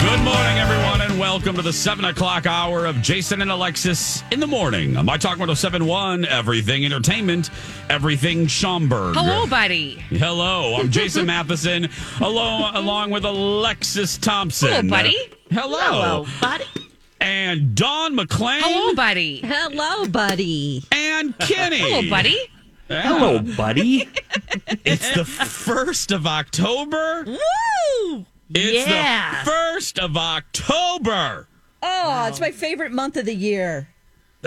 Good morning, everyone, and welcome to the 7 o'clock hour of Jason and Alexis in the morning on My Talk 1071, Everything Entertainment, Everything Schomburg. Hello, buddy. Hello, I'm Jason Matheson, along, along with Alexis Thompson. Hello, buddy. Hello. Hello, buddy. And Don McClain. Hello, buddy. Hello, buddy. And Kenny. Hello, buddy. Yeah. Hello, buddy. It's the 1st of October. Woo! It's Yeah. the 1st of October. Oh, it's my favorite month of the year.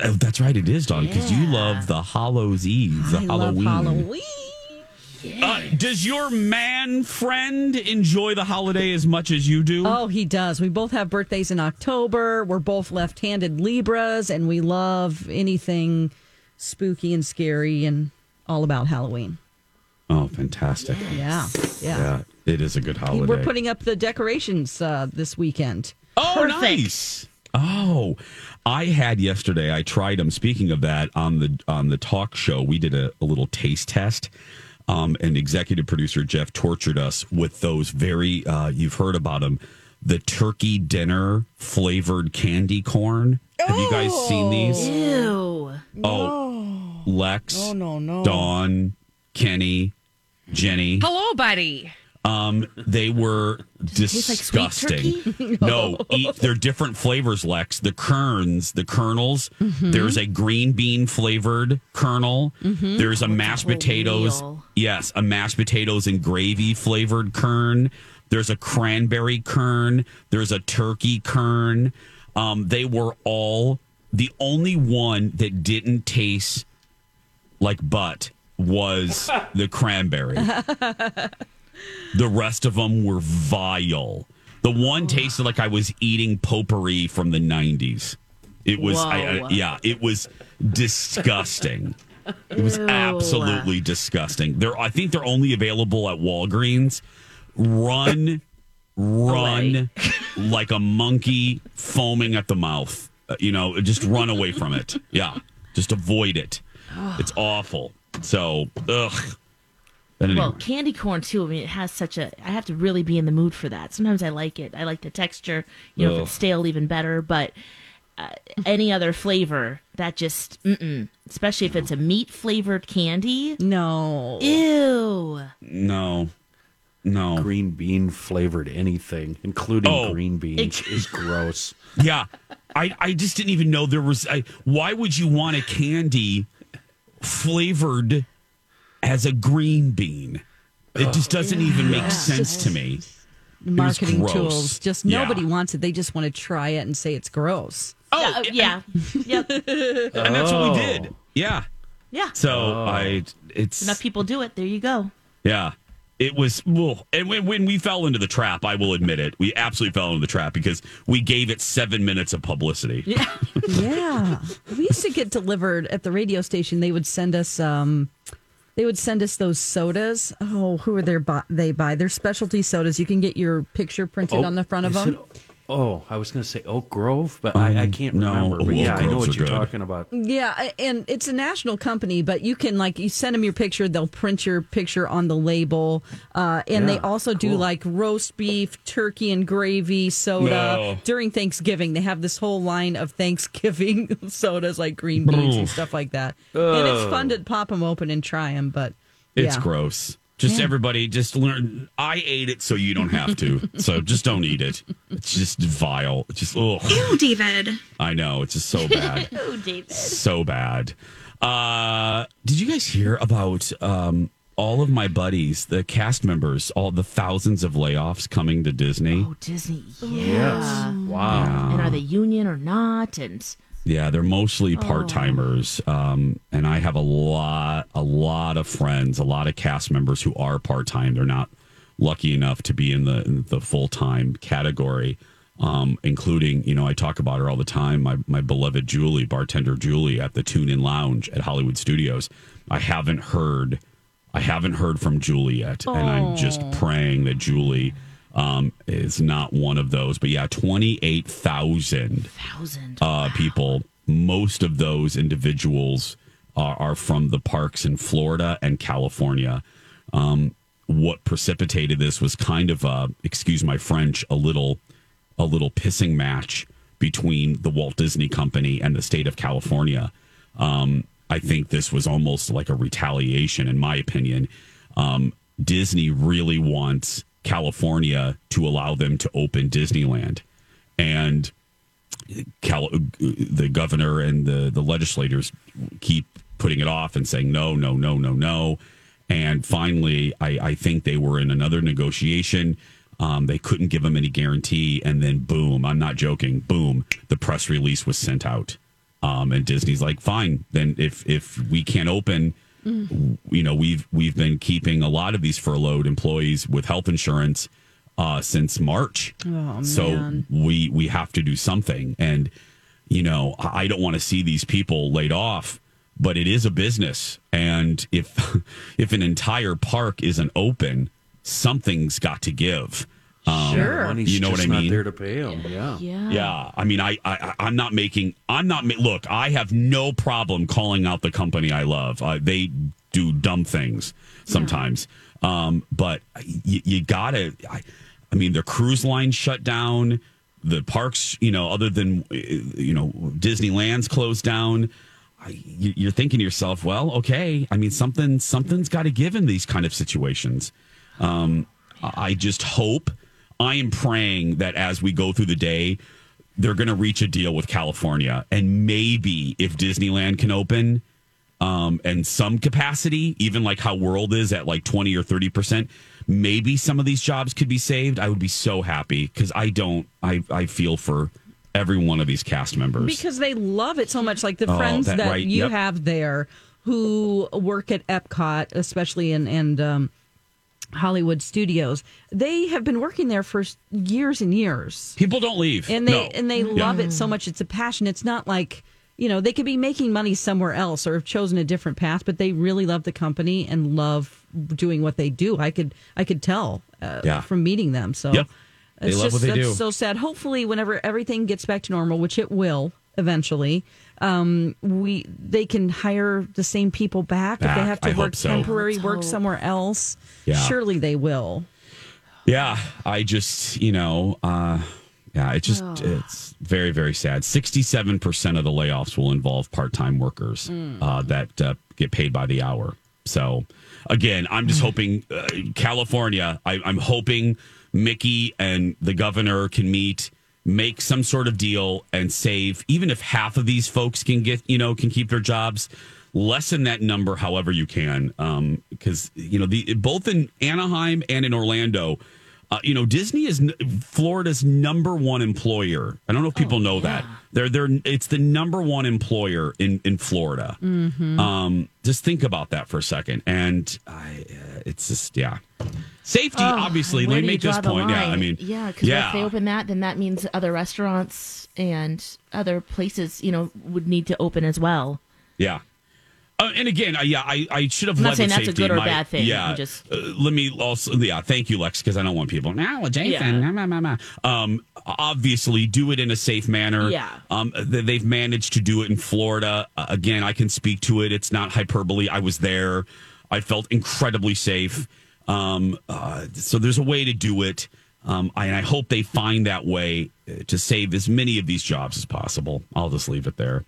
Oh, that's right, it is, Don, because you love the Hallows Eve, the I Halloween. love Halloween. Uh, does your man friend enjoy the holiday as much as you do? Oh, he does. We both have birthdays in October. We're both left-handed Libras, and we love anything spooky and scary and all about Halloween. Oh, fantastic. Yeah, yeah. Yeah, it is a good holiday. We're putting up the decorations uh, this weekend. oh, Perfect. nice. Oh, I had yesterday. I tried them. Speaking of that, on the on the talk show, we did a, a little taste test. Um, and executive producer Jeff tortured us with those very. Uh, you've heard about them, the turkey dinner flavored candy corn. Have you guys seen these? Ew. Oh, Lex, Oh, no, no. Dawn, Kenny, Jenny. Hello, buddy. Um, they were taste like disgusting. no, eat, they're different flavors, Lex. The kerns, the kernels. Mm-hmm. There's a green bean flavored kernel. There's a mashed potatoes. wheel. Yes, a mashed potatoes and gravy flavored kern. There's a cranberry kern. There's a turkey kern. Um, they were all the only one that didn't taste like butt was the cranberry. The rest of them were vile. The one tasted like I was eating potpourri from the 90s. It was, I, I- yeah, it was disgusting. It was absolutely disgusting. They're, I think they're only available at Walgreens. Run, run like a monkey foaming at the mouth. Uh, you know, just run away from it. Yeah, just avoid it. It's awful. So, ugh. But anyway. Well, candy corn too. I mean, it has such a. I have to really be in the mood for that. Sometimes I like it. I like the texture. You know, if it's stale, even better. But uh, any other flavor, that just, mm-mm. especially if it's a meat flavored candy. No. Ew. no, no. green bean flavored anything, including Oh. green beans, is gross. Yeah, I, I just didn't even know there was. I, why would you want a candy flavored as a green bean? It just doesn't even make sense to me. Marketing gross. tools. Just Yeah. nobody wants it. They just want to try it and say it's gross. Oh, Uh, yeah. yep. and that's what we Oh. did. Yeah. Yeah. So I, it's Enough people do it. There you go. Yeah. It was well, and when, when we fell into the trap, I will admit it, we absolutely fell into the trap because we gave it seven minutes of publicity. Yeah. Yeah. we used to get delivered at the radio station. They would send us um they would send us those sodas. Oh, who are they bu- they buy? They're specialty sodas. You can get your picture printed oh, on the front of them. it- oh, I was going to say Oak Grove, but I, I can't Um, no, remember. But Oak yeah, I know what you're good. talking about. Yeah, and it's a national company, but you can like you send them your picture, they'll print your picture on the label, uh, and they Yeah, also do like roast beef, turkey and gravy soda No. during Thanksgiving. They have this whole line of Thanksgiving sodas like green beans and stuff like that, and it's fun to pop them open and try them. But It's yeah. gross. Just everybody, just learn. I ate it, so you don't have to. so just don't eat it. It's just vile. It's just oh, Ew, David. I know. It's just so bad. Oh, David. so bad. Uh, did you guys hear about um, all of my buddies, the cast members, all the thousands of layoffs coming to Disney? Oh, Disney. Yeah. Yes. Wow. And are they union or not? And Yeah, they're mostly part timers, um, and I have a lot, a lot of friends, a lot of cast members who are part time. They're not lucky enough to be in the in the full time category, um, including you know I talk about her all the time. My my beloved Julie, bartender Julie at the Tune In Lounge at Hollywood Studios. I haven't heard, I haven't heard from Julie yet, and I'm just praying that Julie. Um, is not one of those, but yeah, twenty eight thousand thousand. uh, people. Most of those individuals are, are from the parks in Florida and California. Um, what precipitated this was kind of a, excuse my French, a little, a little pissing match between the Walt Disney Company and the state of California. Um, I think this was almost like a retaliation, in my opinion. Um, Disney really wants California to allow them to open Disneyland, and Cal- the governor and the, the legislators keep putting it off and saying no, no, no, no, no. And finally, I, I think they were in another negotiation. Um, they couldn't give them any guarantee. And then, boom, I'm not joking, boom, the press release was sent out. Um, and Disney's like, fine, then if, if we can't open, you know, we've, we've been keeping a lot of these furloughed employees with health insurance uh, since March. so man. we we have to do something. And you know, I I don't want to see these people laid off, but it is a business, and if if an entire park isn't open, something's got to give. Um, Sure. Money's You know what just I not mean? there to pay them. Yeah. Yeah. Yeah, I mean, I, I I'm not making. I'm not. ma- Look, I have no problem calling out the company I love. Uh, they do dumb things sometimes, um, but you, you gotta. I, I mean, their cruise line shut down. The parks, you know, other than uh, you know, Disneyland's closed down. I, you- you're thinking to yourself, well, okay. I mean, something something's got to give in these kind of situations. Um, I I just hope, I am praying that as we go through the day, they're going to reach a deal with California. And maybe if Disneyland can open um, and some capacity, even like how World is at like 20 or 30%, maybe some of these jobs could be saved. I would be so happy because I don't, I, I feel for every one of these cast members. because they love it so much. Like the Oh, friends that- that, right, you yep. have there who work at Epcot, especially in and um, Hollywood Studios, they have been working there for years and years, People don't leave. and they No. and they love it so much. It's a passion. It's not like you know they could be making money somewhere else or have chosen a different path, but they really love the company and love doing what they do. I could I could tell uh, Yeah. from meeting them. So Yep. They it's love just what they that's do. so sad. Hopefully, whenever everything gets back to normal, which it will eventually, um, we they can hire the same people back, if they have to I work so. temporary Let's work hope. somewhere else. Yeah. Surely they will. Yeah, I just you know, uh, yeah, it just it's very very sad. Sixty seven percent of the layoffs will involve part time workers uh, that uh, get paid by the hour. So again, I'm just hoping uh, California. I, I'm hoping Mickey and the governor can meet. Make some sort of deal and save, even if half of these folks can get, you know, can keep their jobs. Lessen that number however you can, um, because you know the both in Anaheim and in Orlando, uh, you know, Disney is n- Florida's number one employer. I don't know if people know that. They're they're it's the number one employer in in Florida. Um, just think about that for a second, and I, uh, it's just yeah, safety. obviously, Where let me make this point. Yeah, I mean, yeah, because yeah, if they open that, then that means other restaurants and other places, you know, would need to open as well. Yeah. Uh, and again, uh, yeah, I, I should have I'm not saying that's a safety. good or My- bad thing. Yeah, I'm just- uh, let me also. Yeah, thank you, Lex, because I don't want people now. Jason, Yeah. nah, nah, nah, nah." um, obviously, do it in a safe manner. Yeah. um, th- they've managed to do it in Florida. Uh, again, I can speak to it. It's not hyperbole. I was there. I felt incredibly safe. Um, uh, so there's a way to do it. Um, and I hope they find that way uh, to save as many of these jobs as possible. I'll just leave it there.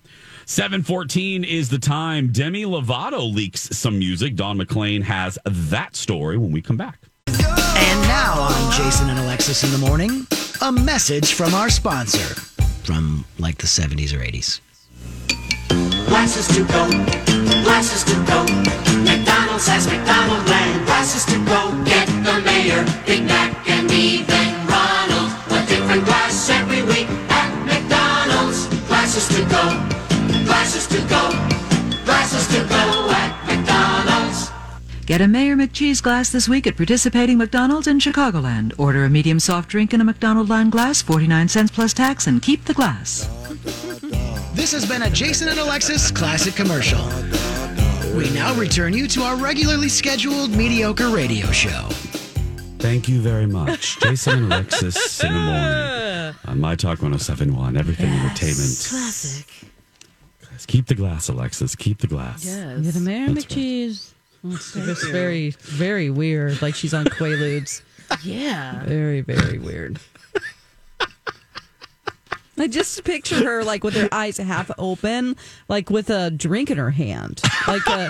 714 is the time. Demi Lovato leaks some music. Don McClain has that story when we come back. And now on Jason and Alexis in the morning, a message from our sponsor from like the 70s or 80s. Glasses to go, glasses to go. McDonald's has McDonald land. Glasses to go, get the mayor, Big Mac, and even Ronald. A different glass every week at McDonald's. Glasses to go, Get a Mayor McCheese glass this week at participating McDonald's in Chicagoland. Order a medium soft drink in a McDonald line glass, 49 cents plus tax, and keep the glass. This has been a Jason and Alexis classic commercial. We now return you to our regularly scheduled mediocre radio show. Thank you very much. Jason and Alexis in the morning on My Talk 1071, Everything Entertainment. Classic. Keep the glass, Alexis. Keep the glass. Yeah, the Mayor That's right. It's very, very weird. Like she's on Quaaludes. Yeah. Very, very weird. I just picture her like with her eyes half open, like with a drink in her hand, like a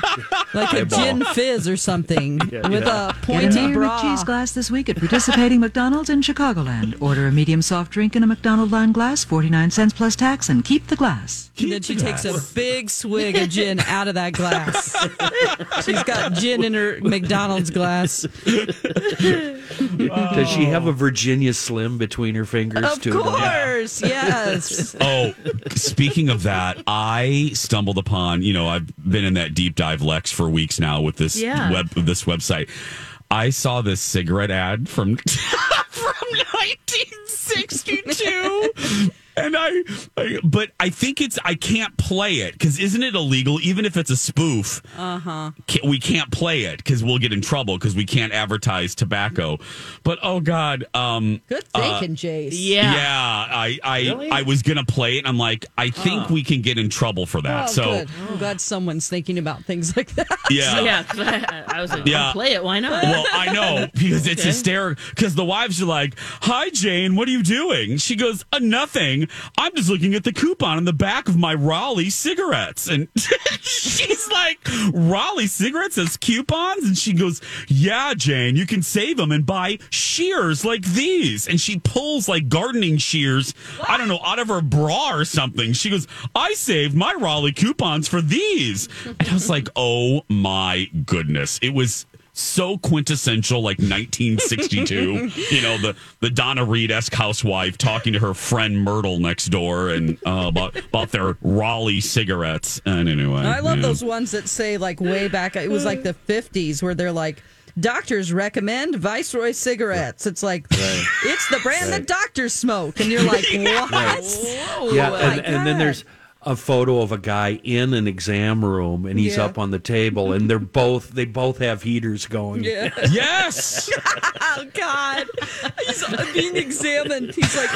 like a gin fizz or something, with a Get a pointy Mayor bra. McCheese glass this week at participating McDonald's in Chicagoland. Order a medium soft drink in a McDonald line glass, 49 cents plus tax, and keep the glass. And then she takes a big swig of gin out of that glass. She's got gin in her McDonald's glass. Does she have a Virginia Slim between her fingers Of too? though? course, yes. Oh, speaking of that, I stumbled upon, you know, I've been in that deep dive Lex for weeks now with this Yeah. web this website. I saw this cigarette ad from from 1962. And I, I, but I think it's I can't play it because isn't it illegal? Even if it's a spoof, uh huh. We can't play it because we'll get in trouble because we can't advertise tobacco. But oh god, um, Good thinking, Jace. Yeah. yeah, I I, I was gonna play it. and I'm like, I think we can get in trouble for that. Oh, so good. I'm glad someone's thinking about things like that. yeah. yeah. I, I was like, Yeah. yeah. play it. Why not? Well, I know because it's hysterical. Because the wives are like, "Hi, Jane, what are you doing?" She goes, uh, "Nothing. I'm just looking at the coupon in the back of my Raleigh cigarettes." And she's like, "Raleigh cigarettes has coupons?" And she goes, "Yeah, Jane, you can save them and buy shears like these." And she pulls like gardening shears, I don't know, out of her bra or something. She goes, "I saved my Raleigh coupons for these," and I was like, "Oh my goodness!" It was so quintessential like 1962 you know the the donna reed-esque housewife talking to her friend myrtle next door and uh, about about their raleigh cigarettes and anyway I love yeah. those ones that say like way back. It was like the 50s where they're like. Doctors recommend Viceroy cigarettes. It's like it's the brand that doctors smoke, and you're like, what? Yeah, my and, and then there's a photo of a guy in an exam room, and he's Yeah. up on the table, and they're both they both have heaters going. Yeah. yes Oh God, he's being examined. He's like,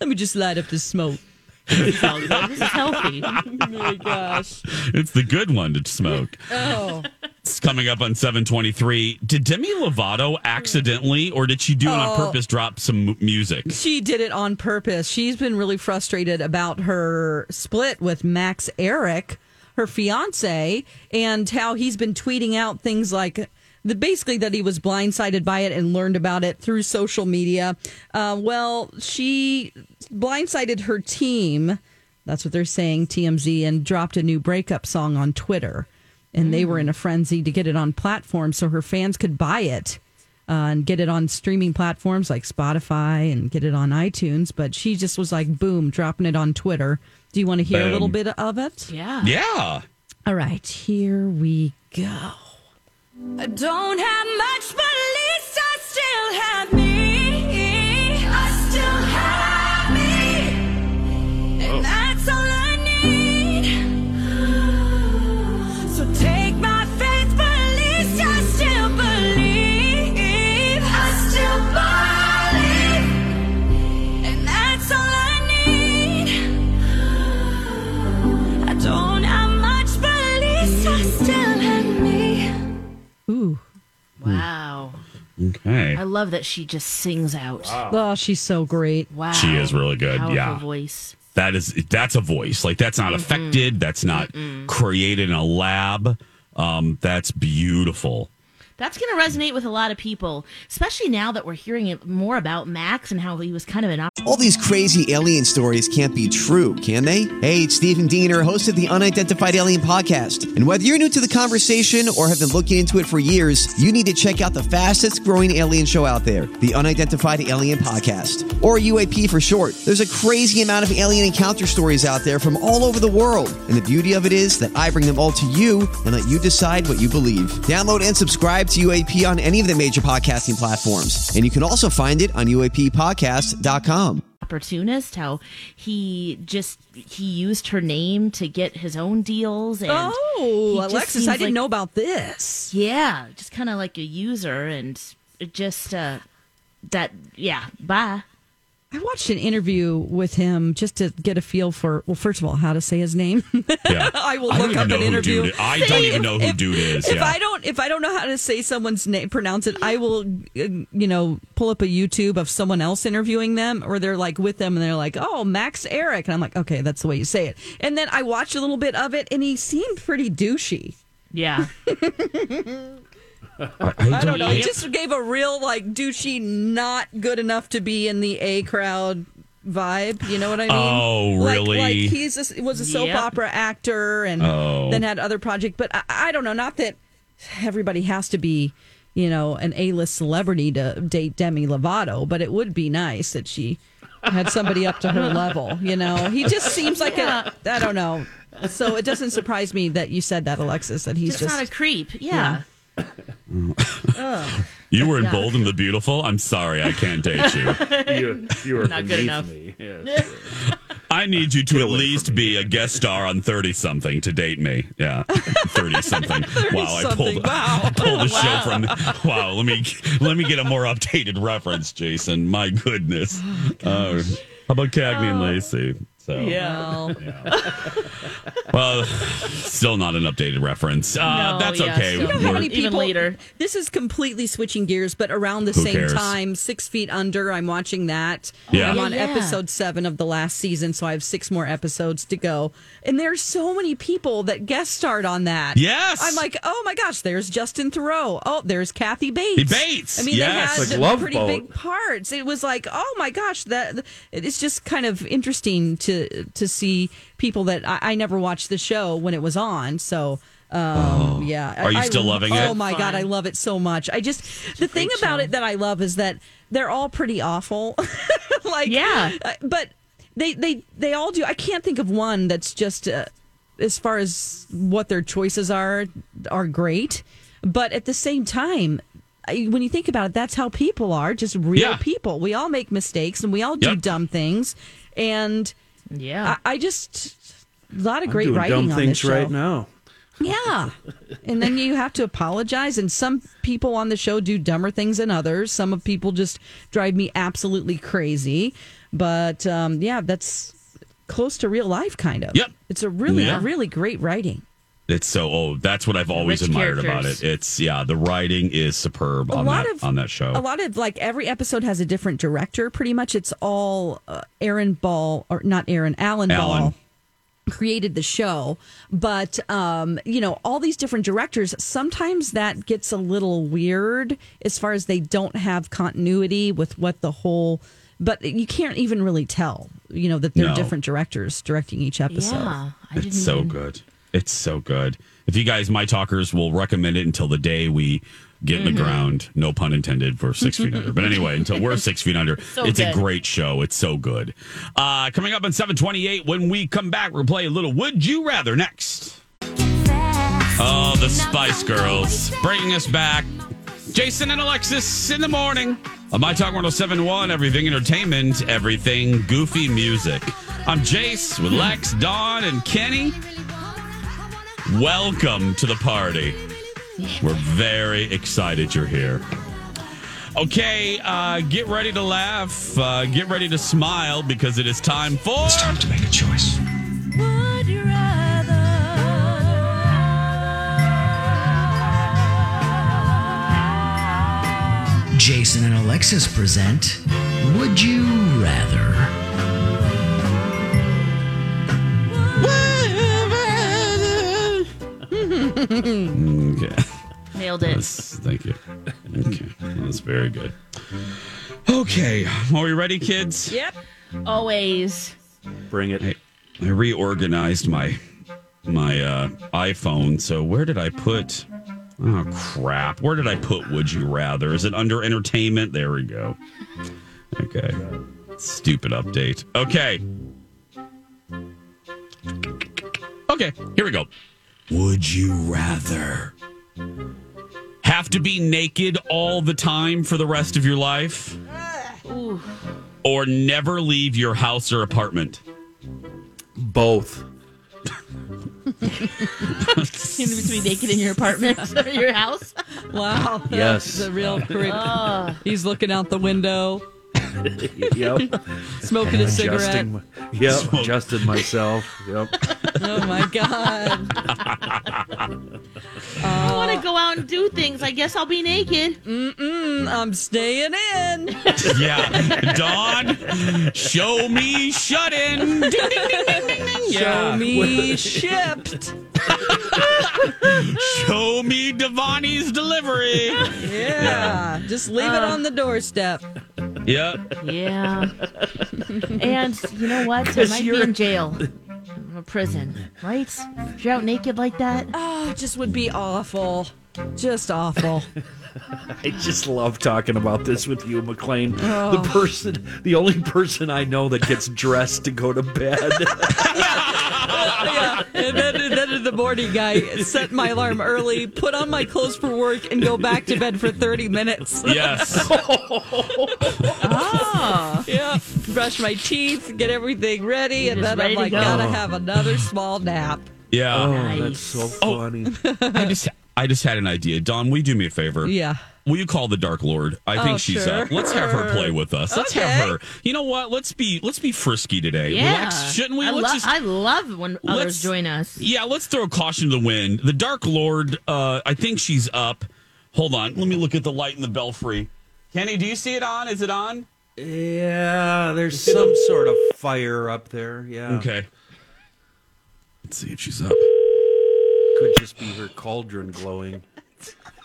let me just light up the smoke. this is healthy. Oh my gosh. it's the good one to smoke Oh. It's coming up on 723 did demi lovato accidentally or did she do it on Oh. purpose drop some m- music She did it on purpose. She's been really frustrated about her split with Max Ehrich, her fiance, and how he's been tweeting out things like the basically that he was blindsided by it and learned about it through social media. Uh, well, she blindsided her team. That's what they're saying, TMZ, and dropped a new breakup song on Twitter. And they were in a frenzy to get it on platforms so her fans could buy it uh, and get it on streaming platforms like Spotify and get it on iTunes. But she just was like, boom, dropping it on Twitter. Do you want to hear a little bit of it? Yeah. yeah All right, here we go. I don't have much, but at least I still have okay I love that she just sings out. Oh, she's so great. Wow. She is really good. Powerful yeah. voice. That is that's a voice. Like that's not affected. That's not created in a lab. Um, that's beautiful. That's going to resonate with a lot of people, especially now that we're hearing more about Max and how he was kind of an All these crazy alien stories can't be true, can they? Hey, it's Stephen Diener, host of the Unidentified Alien Podcast. And whether you're new to the conversation or have been looking into it for years, you need to check out the fastest growing alien show out there, the Unidentified Alien Podcast, or UAP for short. There's a crazy amount of alien encounter stories out there from all over the world. And the beauty of it is that I bring them all to you and let you decide what you believe. Download and subscribe to UAP on any of the major podcasting platforms. And you can also find it on UAPpodcast.com. opportunist, how he just he used her name to get his own deals. And Oh, Alexis, I didn't like- know about this. Yeah, just kind of like a user, and it just uh that yeah. Bye. I watched an interview with him just to get a feel for, well, first of all, how to say his name. Yeah. I will I look even up an interview. dude is. I don't even know who dude is, If yeah. I don't, if I don't know how to say someone's name, pronounce it, I will, uh, you know, pull up a YouTube of someone else interviewing them, or they're like with them, and they're like, "Oh, Max Ehrich," and I'm like, "Okay, that's the way you say it." And then I watched a little bit of it, and he seemed pretty douchey. Yeah. I don't know. He just gave a real like douchey, not good enough to be in the A crowd vibe. You know what I mean? Oh, Like- really? Like, he's a, was a soap Yep. opera actor and Oh. then had other projects. But I, I don't know. Not that everybody has to be, you know, an A list celebrity to date Demi Lovato, but it would be nice that she had somebody up to her level. You know, he just seems like a. I don't know. So it doesn't surprise me that you said that, Alexis. That he's just, just, not a creep. Yeah. You were in Bold and the Beautiful. I'm sorry, I can't date you. You, you are Not good beneath enough. me. Yes. I need you to at least be a guest star on 30 something to date me. Yeah. 30 something. wow, I pulled, something. Wow. I pulled the show from Wow, let me let me get a more updated reference, Jason. My goodness. Uh, how about Cagney and Lacey? So well, well, still not an updated reference. Uh, No, that's yeah, okay. still. know how We're- many Even people later. This is completely switching gears, but around the Who same cares? time, Six Feet Under. I'm watching that. Yeah. I'm on yeah. episode seven of the last season, so I have six more episodes to go. And there's so many people that guest starred on that. Yes. I'm like, oh my gosh, there's Justin Theroux. Oh, there's Kathy Bates. Bates, I mean, yes. they Like had Love pretty Boat. big parts. It was like, oh my gosh, that it's just kind of interesting to to see people that I, I never watched the show when it was on. So. Um, yeah. Oh. Are you I- still loving oh it? Oh my god, I love it so much. I just the thing about it that I love is that they're all pretty awful. like Yeah. uh, but they they they all do. I can't think of one that's just uh, as far as what their choices are are great, but at the same time. I- When you think about it, that's how people are, just real Yeah. people. We all make mistakes and we all do Yep. dumb things. And Yeah. I, I just, a lot of I'm great doing writing dumb on things this show. right now. Yeah. and then you have to apologize. And some people on the show do dumber things than others. Some of people just drive me absolutely crazy. But um, yeah, that's close to real life, kind of. Yep. It's a really, Yeah. really great writing. It's so oh, that's what I've always rich admired about it. It's yeah, the writing is superb a on that on that show. A lot of like every episode has a different director. Pretty much, it's all uh, Aaron Ball or not Aaron Alan, Alan. Ball created the show. But um, you know, all these different directors. Sometimes that gets a little weird as far as they don't have continuity with what the whole. But you can't even really tell, you know, that they're No. different directors directing each episode. yeah. I didn't It's so even- good. It's so good. If you guys, my talkers, will recommend it until the day we get in Mm-hmm. the ground. No pun intended for six feet under. But anyway, until we're six feet under, So it's a great show. It's so good. Uh, coming up on seven twenty eight. When we come back, we'll play a little Would You Rather next. Oh, the Spice Girls bringing us back. Jason and Alexis in the morning. On My Talk 1071, everything entertainment, everything goofy music. I'm Jace with Lex, Dawn, and Kenny. Welcome to the party. We're very excited you're here. Okay, uh, get ready to laugh. Uh, get ready to smile because it is time for. It's time to make a choice. Would you rather? Jason and Alexis present Would You Rather? Okay. Nailed it. Yes, thank you. Okay, that's very good. Okay, are we ready, kids? Yep. Always. Bring it. I, I reorganized my my uh, iPhone. So where did I put? Oh crap! Where did I put? Would you rather? Is it under entertainment? There we go. Okay. Stupid update. Okay. Okay. Here we go. Would you rather have to be naked all the time for the rest of your life, Ooh. or never leave your house or apartment? Both. In between naked in your apartment or your house. Wow. Yes. The real correct. Oh. He's looking out the window, yep. smoking a cigarette. Adjusting, my- yep. Adjusted myself. Yep. Oh my God. I want to go out and do things. I guess I'll be naked. Mm-mm, I'm staying in. Yeah. Dawn, show me shut in. Ding, ding, ding, ding, ding, ding. Show Yeah. me shipped. Show me Devani's delivery. Yeah. Just leave it ah. on the doorstep. Yep. Yeah. and you know what? I might be in jail. A prison, right? If you're out naked like that. Oh, it just would be awful. Just awful. I just love talking about this with you, McLean. Oh. The person, the only person I know that gets dressed to go to bed. yeah. And then, and then in the morning, I set my alarm early, put on my clothes for work, and go back to bed for 30 minutes. Yes. Ah. yeah. Brush my teeth, get everything ready, and then ready I'm to like, go. gotta have another small nap. Yeah. oh, that's so funny. I just I just had an idea. Dawn, will you do me a favor? Yeah. Will you call the Dark Lord? I think Oh, she's sure. up. Let's have her play with us. Let's Okay. have her. You know what? Let's be let's be frisky today. Yeah. Relax. Shouldn't we? I, let's lo- just I love when let's- others join us. Yeah, let's throw caution to the wind. The Dark Lord, uh, I think she's up. Hold on. Let me look at the light in the belfry. Kenny, do you see it on? Is it on? Yeah, there's some sort of fire up there. Yeah. Okay. Let's see if she's up. Could just be her cauldron glowing.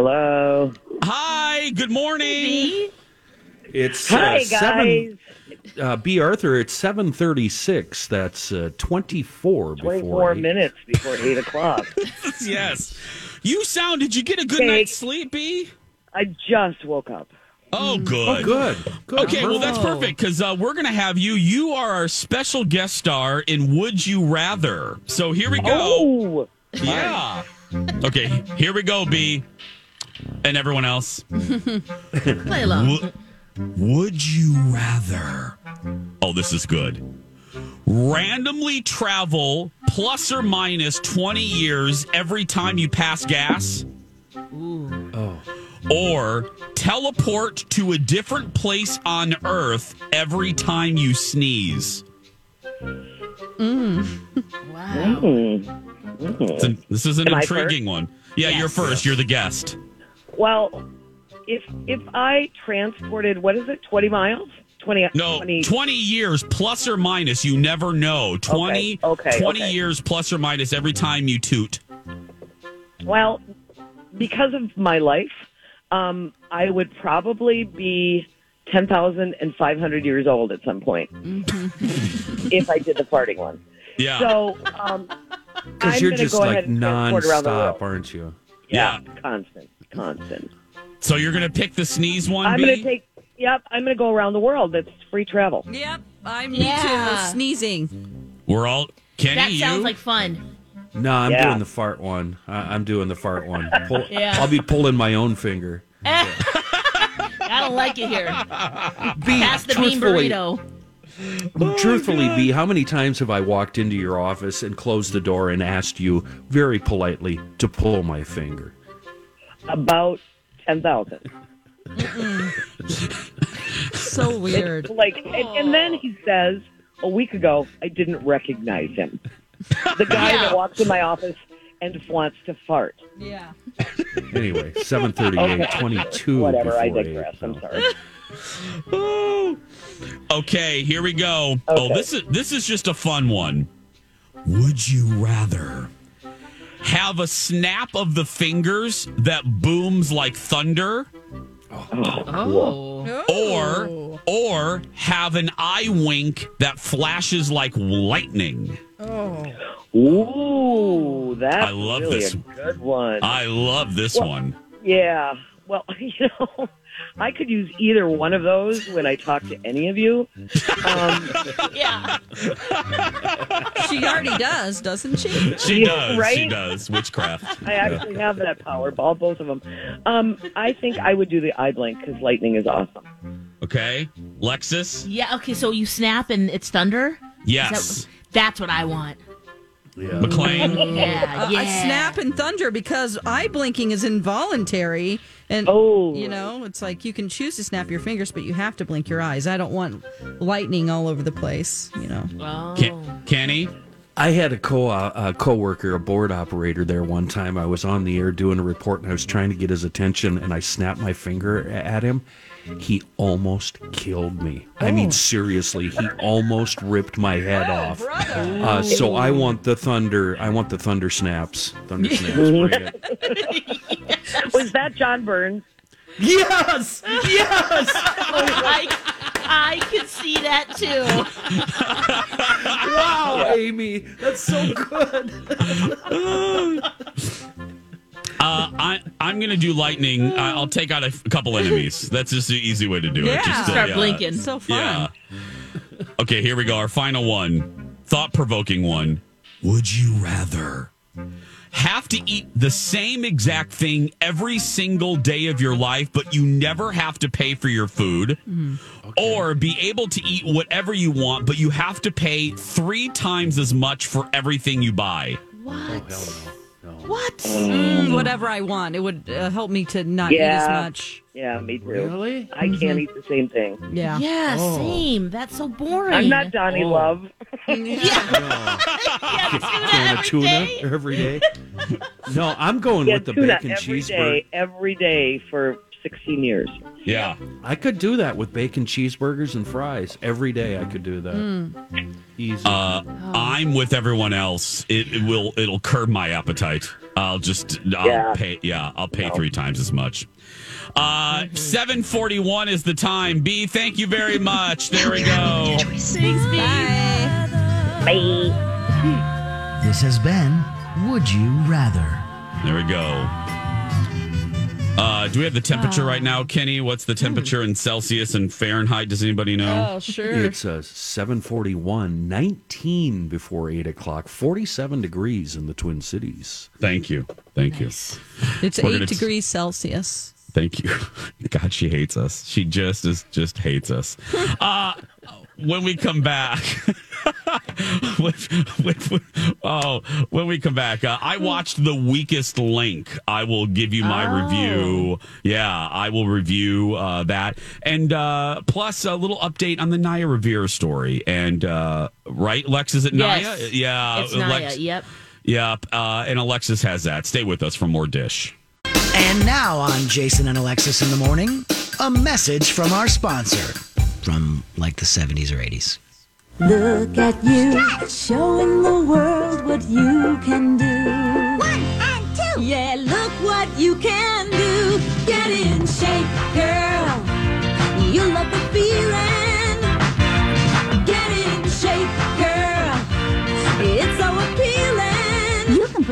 Hello. Hi, good morning. It's Hi, uh, seven. guys. Uh, B. Arthur, it's seven thirty-six. That's uh, twenty-four. 24 before eight. minutes before 8 o'clock. yes. You sound, did you get a good Hey. night's sleep, B? I just woke up. Oh, good. Oh, good. Good. Okay, well, that's perfect because uh, we're going to have you. You are our special guest star in Would You Rather. So here we go. Oh, Yeah. Okay, here we go, B. And everyone else. Play along. Wo- would you rather? Oh, this is good. Randomly travel plus or minus 20 years every time you pass gas? Oh. Or teleport to a different place on Earth every time you sneeze? Mm. Wow. Mm. Mm. It's an- this is an Am intriguing one. Yeah, you're first. You're the guest. Well, if if I transported, what is it, 20 miles? 20, No, 20 20 years plus or minus. You never know. 20, Okay, okay, 20 okay. years plus or minus every time you toot. Well, because of my life, um, I would probably be 10,500 years old at some point if I did the farting one. Yeah. So, um, Because I'm you're gonna just go ahead like and transport around the non-stop, world. aren't you? yeah, constant, constant. So you're going to pick the sneeze one, I'm going to take. Yep, I'm going to go around the world. That's free travel. Yep. I'm Yeah. too. Sneezing. We're all. Kenny, That you? sounds like fun. No, I'm Yeah. doing the fart one. I, I'm doing the fart one. Pull, Yeah. I'll be pulling my own finger. I don't like it here. B, Pass the bean truthfully- burrito. Mm, truthfully, B, how many times have I walked into your office and closed the door and asked you very politely to pull my finger? About 10,000. So weird. Like, and, and then he says, a week ago, I didn't recognize him. The guy Yeah. that walks in my office and wants to fart. Yeah. Anyway, 738, Okay. 22 Whatever, I before digress. eight, I'm so. sorry. Okay, here we go. Oh, this is this is just a fun one. Would you rather have a snap of the fingers that booms like thunder Oh. or or have an eye wink that flashes like lightning? Oh. Ooh, that's I love really this. a good one. I love this Well- one. Yeah. Well, you know, I could use either one of those when I talk to any of you. Um, Yeah. She already does, doesn't she? She Yeah, does. She does. Witchcraft. I actually have that power, all both of them. Um, I think I would do the eye blink because lightning is awesome. Okay, Lexus. Yeah. Okay. So you snap and it's thunder. Yes. that- that's what I want. Yeah. McLean. Yeah. Yeah. I snap and thunder because eye blinking is involuntary. And, Oh. you know, it's like you can choose to snap your fingers, but you have to blink your eyes. I don't want lightning all over the place, you know. Oh. Ken- Kenny. I had a co uh, a coworker, a board operator there one time. I was on the air doing a report and I was trying to get his attention and I snapped my finger at him. He almost killed me. I mean, seriously, he almost ripped my head off. Uh, so I want the thunder. I want the thunder snaps. Thunder snaps. Bring it. Was that John Burns? Yes, yes. I, I can see that too. Wow, Amy, that's so good. Uh, I, I'm going to do lightning. I- I'll take out a, f- couple enemies. That's just the easy way to do it. Yeah. Just, uh, Start yeah. blinking. So fun. Yeah. Okay, here we go. Our final one. Thought provoking one. Would you rather have to eat the same exact thing every single day of your life, but you never have to pay for your food? Or be able to eat whatever you want, but you have to pay three times as much for everything you buy? What? What? Mm, whatever I want. It would uh, help me to not eat as Yeah. much. Yeah, me too. Really? I can't eat the same thing. Yeah. Yeah. Same. That's so boring. I'm not Donnie Love. Can of tuna every day. No, I'm going Yeah, with the tuna bacon every cheeseburger. day, every day for 16 years. Yeah. I could do that with bacon cheeseburgers and fries every day. I could do that. Easy. Uh, I'm with everyone else. It, it will. It'll curb my appetite. I'll just. I'll Yeah. pay. Yeah, I'll pay three times as much. Uh, seven forty one is the time. B, thank you very much. There we go. This has been Would You Rather? There we go. Uh, do we have the temperature right now, Kenny? What's the temperature in Celsius and Fahrenheit? Does anybody know? Oh, sure. It's a 741, 19 before 8 o'clock, 47 degrees in the Twin Cities. Thank you. Thank you. It's We're eight gonna- degrees Celsius. Thank you. God, she hates us. She just is just hates us. Uh, when we come back, when, when- oh, when we come back, uh, I watched The Weakest Link. I will give you my Oh. review. Yeah, I will review uh, that, and uh, plus a little update on the Naya Rivera story. And uh, right, Lex, is it Yes. Naya? Yeah, It's Naya. Lex- Yep. Yep. Uh, and Alexis has that. Stay with us for more dish. And now on Jason and Alexis in the morning, a message from our sponsor from like the 70s or 80s. Look at you, showing the world what you can do. One and two. Yeah, look what you can do. Get in shape, girl. You love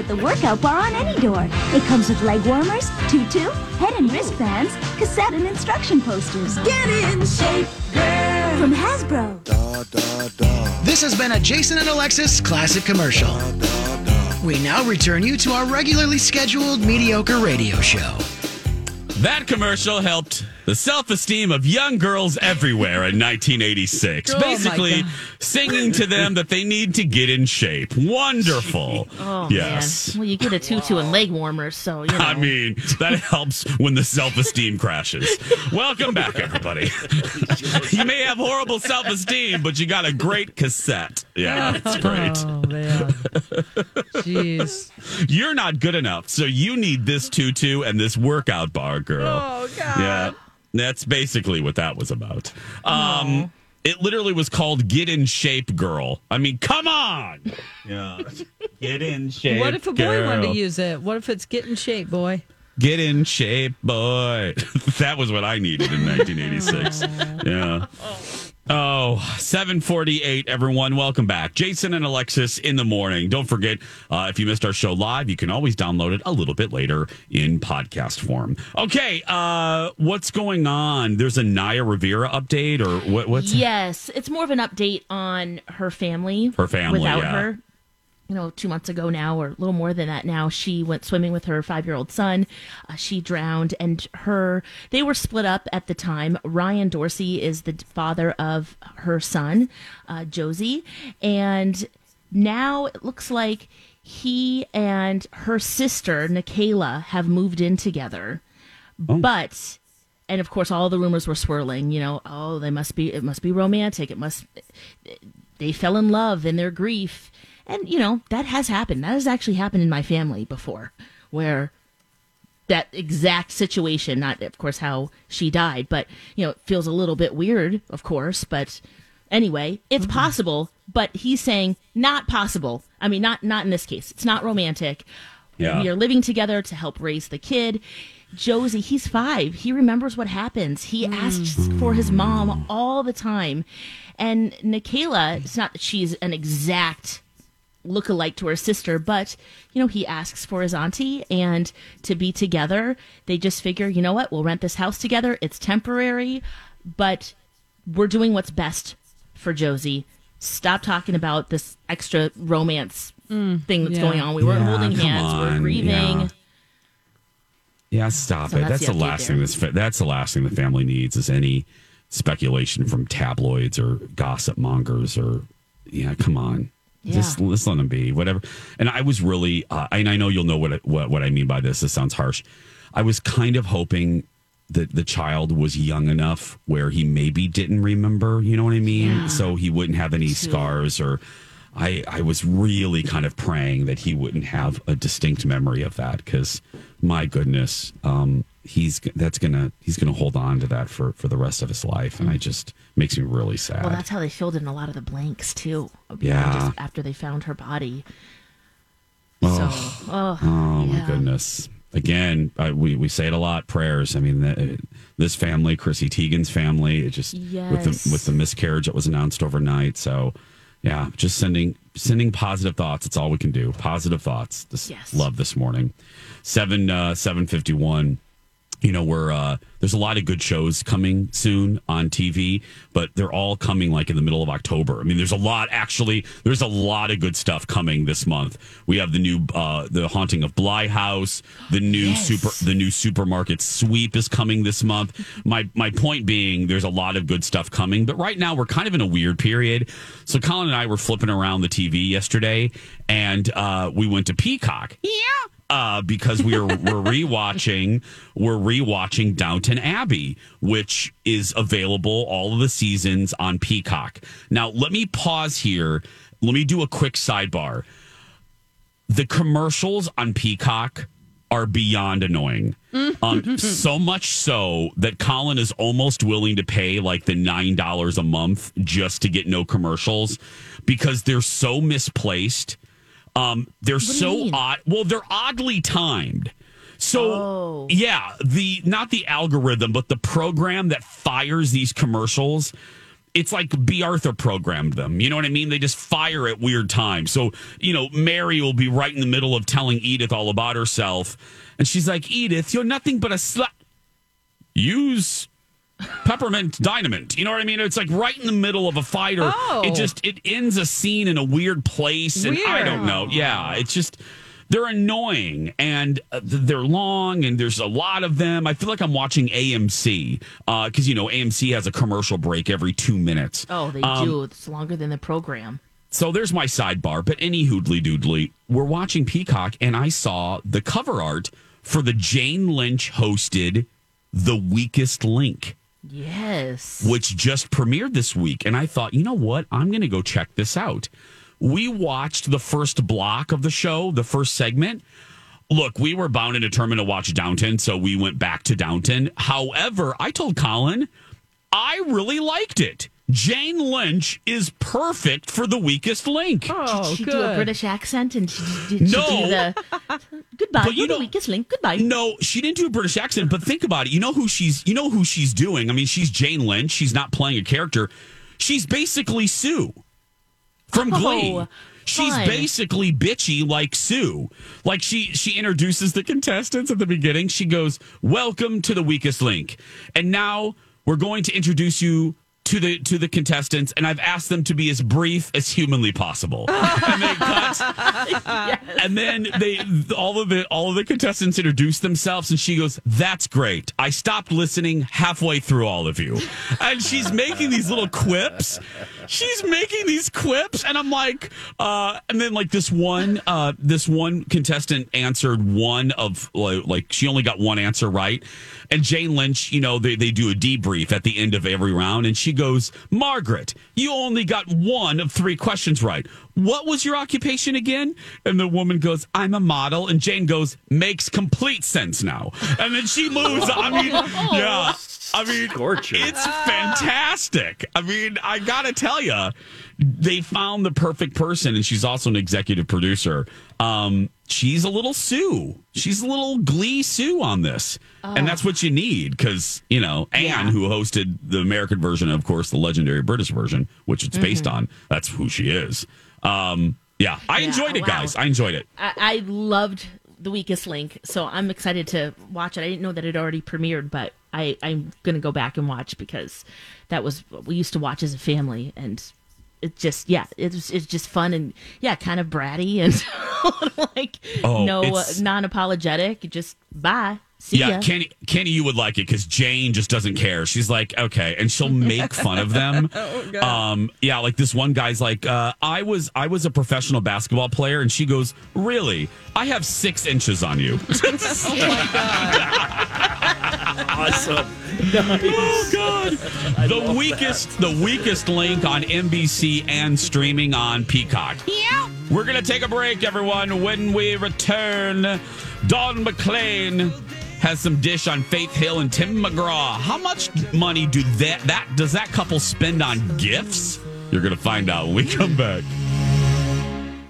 appealing. You can put the workout bar on any door. It comes with leg warmers, tutu, head and wristbands, cassette and instruction posters. Get in shape, girl. From Hasbro. This has been a Jason and Alexis classic commercial. We now return you to our regularly scheduled mediocre radio show. That commercial helped the self esteem of young girls everywhere in 1986. Oh, Basically, singing to them that they need to get in shape. Wonderful. Oh yes. man. Well, you get a tutu and leg warmers, so you know. I mean, that helps when the self esteem crashes. Welcome back, everybody. you may have horrible self esteem, but you got a great cassette. Yeah, that's great. Oh man. Jeez. You're not good enough, so you need this tutu and this workout bar, girl. Oh god. Yeah, that's basically what that was about. Um, it literally was called "Get in Shape, Girl." I mean, come on. Yeah, get in shape. What if a boy wanted to use it? What if it's get in shape, boy? Get in shape, boy. that was what I needed in 1986. yeah. Oh, 748, everyone. Welcome back. Jason and Alexis in the morning. Don't forget, uh, if you missed our show live, you can always download it a little bit later in podcast form. Okay, uh, what's going on? There's a Naya Rivera update, or what, what's Yes, it's more of an update on her family. Her family, Without yeah. her. You know, two months ago now, or a little more than that now, she went swimming with her five year old son. Uh, she drowned, and her, they were split up at the time. Ryan Dorsey is the father of her son, uh, Josey. And now it looks like he and her sister, Nickayla, have moved in together. But and of course all the rumors were swirling you know oh they must be it must be romantic it must they fell in love in their grief and you know that has happened. That has actually happened in my family before where that exact situation not of course how she died but you know it feels a little bit weird of course but anyway it's mm-hmm. possible but he's saying not possible. I mean not not in this case. It's not romantic. Yeah. we are living together to help raise the kid. Josey he's five. He remembers what happens. He mm. asks for his mom all the time. And Nickayla it's not that she's an exact look-alike to her sister, but you know, he asks for his auntie and to be together. They just figure, you know what, we'll rent this house together. It's temporary, but we're doing what's best for Josey. Stop talking about this extra romance mm. thing that's yeah. going on. We weren't Yeah, holding come hands, we're on, grieving. yeah. Yeah, stop So it. that's That's, the the last there. thing. This that's the last thing the family needs is any speculation from tabloids or gossip mongers or yeah. Come on, Yeah. just just let them be. Whatever. And I was really, uh, and I know you'll know what what what I mean by this. This sounds harsh. I was kind of hoping that the child was young enough where he maybe didn't remember. You know what I mean? Yeah. So he wouldn't have any scars or. I, I was really kind of praying that he wouldn't have a distinct memory of that because my goodness um, he's that's gonna he's gonna hold on to that for for the rest of his life. And I just makes me really sad. Well, that's how they filled in a lot of the blanks too. Yeah. just after they found her body. Oh. So, oh, oh my goodness. Again I, we we say it a lot prayers. I mean the, this family Chrissy Teigen's family it just yes. with the with the miscarriage that was announced overnight. So yeah just sending sending positive thoughts. It's all we can do. Positive thoughts. This Yes. love this morning. Seven uh seven fifty one you know we're uh there's a lot of good shows coming soon on tv but they're all coming like in the middle of october. I mean there's a lot actually there's a lot of good stuff coming this month. We have the new uh the haunting of bly house the new Yes. super the new supermarket sweep is coming this month. My my point being there's a lot of good stuff coming but right now we're kind of in a weird period. So colin and i were flipping around the tv yesterday and uh we went to peacock. Yeah uh, because we are we're rewatching we're rewatching Downton Abbey, which is available all of the seasons on Peacock. Now, let me pause here. Let me do a quick sidebar. The commercials on Peacock are beyond annoying. Um, so much so that Colin is almost willing to pay like the nine dollars a month just to get no commercials because they're so misplaced. Um, they're so odd. Well, they're oddly timed. So Oh. yeah, the not the algorithm, but the program that fires these commercials. It's like Bea Arthur programmed them. You know what I mean? They just fire at weird times. So, you know, Mary will be right in the middle of telling Edith all about herself. And she's like, Edith, you're nothing but a slut. Use peppermint dynamite. You know what I mean? It's like right in the middle of a fight, or Oh. it just it ends a scene in a weird place, and I don't know. Yeah, it's just they're annoying and uh, they're long and there's a lot of them. I feel like I'm watching AMC because you know AMC has a commercial break every two minutes. Oh, they Um, do. It's longer than the program. So there's my sidebar. But any hoodly doodly, we're watching Peacock, and I saw the cover art for the Jane Lynch hosted The Weakest Link, Yes. which just premiered this week. And I thought, you know what? I'm going to go check this out. We watched the first block of the show, the first segment. Look, we were bound and determined to watch Downton, so we went back to Downton. However, I told Colin, I really liked it. Jane Lynch is perfect for the weakest link. Oh, did she do a British accent and did, did No. she do the goodbye? But you you're the know- weakest link. Goodbye. No, she didn't do a British accent, but think about it. You know who she's you know who she's doing. I mean, she's Jane Lynch. She's not playing a character. She's basically Sue from Oh, Glee. She's fun. basically bitchy like Sue. Like she she introduces the contestants at the beginning. She goes, "Welcome to the weakest link." And now we're going to introduce you to the to the contestants and I've asked them to be as brief as humanly possible. and they cut. And then they all of the all of the contestants introduce themselves and she goes that's great. I stopped listening halfway through all of you. And she's making these little quips she's making these quips and i'm like uh and then like this one uh this one contestant answered one of like, like she only got one answer right and jane lynch you know they, they do a debrief at the end of every round and she goes margaret you only got one of three questions right what was your occupation again? And the woman goes, I'm a model. And Jane goes, makes complete sense now. And then she moves. I mean, yeah. I mean, it's fantastic. I mean, I got to tell you, they found the perfect person. And she's also an executive producer. Um, she's a little Sue. She's a little Glee Sue on this. And that's what you need because, you know, Anne, who hosted the American version, of course, the legendary British version, which it's based Mhm. on, that's who she is. Um, yeah, I Yeah, enjoyed it, wow. guys. I enjoyed it. I, I loved the weakest link, so I'm excited to watch it. I didn't know that it already premiered, but I, I'm gonna go back and watch because that was what we used to watch as a family, and it just yeah, it's it's just fun and yeah, kind of bratty and like Oh, no uh, non-apologetic. Just bye, see yeah, ya. Kenny, Kenny, you would like it because Jane just doesn't care. She's like, okay, and she'll make fun of them. Oh, um, yeah, like this one guy's like, uh, I was, I was a professional basketball player, and she goes, really? I have six inches on you. oh my god! awesome. Oh God! The weakest, the weakest link on NBC and streaming on Peacock. Yeah. We're gonna take a break, everyone. When we return, Don McLean has some dish on Faith Hill and Tim McGraw. How much money do that that does that couple spend on gifts? You're gonna find out when we come back.